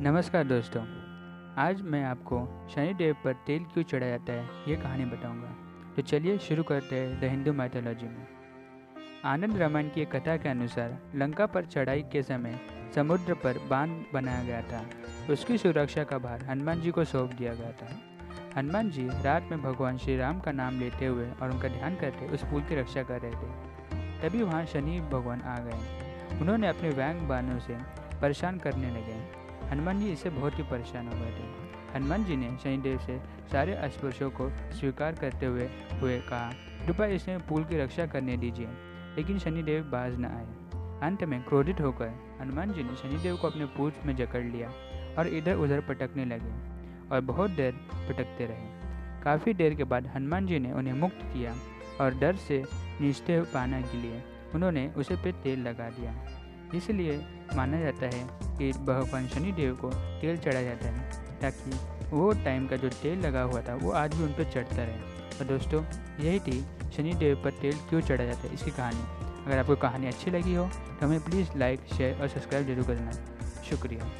नमस्कार दोस्तों, आज मैं आपको शनिदेव पर तेल क्यों चढ़ाया जाता है, ये कहानी बताऊँगा। तो चलिए शुरू करते हैं द हिंदू मैथोलॉजी में। आनंद रामायण की एक कथा के अनुसार लंका पर चढ़ाई के समय समुद्र पर बाँध बनाया गया था। उसकी सुरक्षा का भार हनुमान जी को सौंप दिया गया था। हनुमान जी रात में भगवान श्री राम का नाम लेते हुए और उनका ध्यान करते उस पुल की रक्षा कर रहे थे। तभी वहाँ शनि भगवान आ गए। उन्होंने अपने व्यंग बानों से परेशान करने लगे। हनुमान जी इससे बहुत ही परेशान हो गए थे। हनुमान जी ने शनिदेव से सारे अस्पर्शों को स्वीकार करते हुए हुए कहा, कृपया इसमें पुल की रक्षा करने दीजिए। लेकिन शनिदेव बाज न आए। अंत में क्रोधित होकर हनुमान जी ने शनिदेव को अपने पूछ में जकड़ लिया और इधर उधर पटकने लगे और बहुत देर पटकते रहे। काफ़ी देर के बाद हनुमान जी ने उन्हें मुक्त किया और डर से नीचते पाने के लिए उन्होंने उसे पे तेल लगा दिया। इसलिए माना जाता है कि भगवान शनिदेव को तेल चढ़ाया जाता है, ताकि वो टाइम का जो तेल लगा हुआ था, वो आज भी उन पर चढ़ता रहे। और दोस्तों, यही थी शनिदेव पर तेल क्यों चढ़ा जाता है, इसकी कहानी। अगर आपको कहानी अच्छी लगी हो तो हमें प्लीज़ लाइक शेयर और सब्सक्राइब ज़रूर करना। शुक्रिया।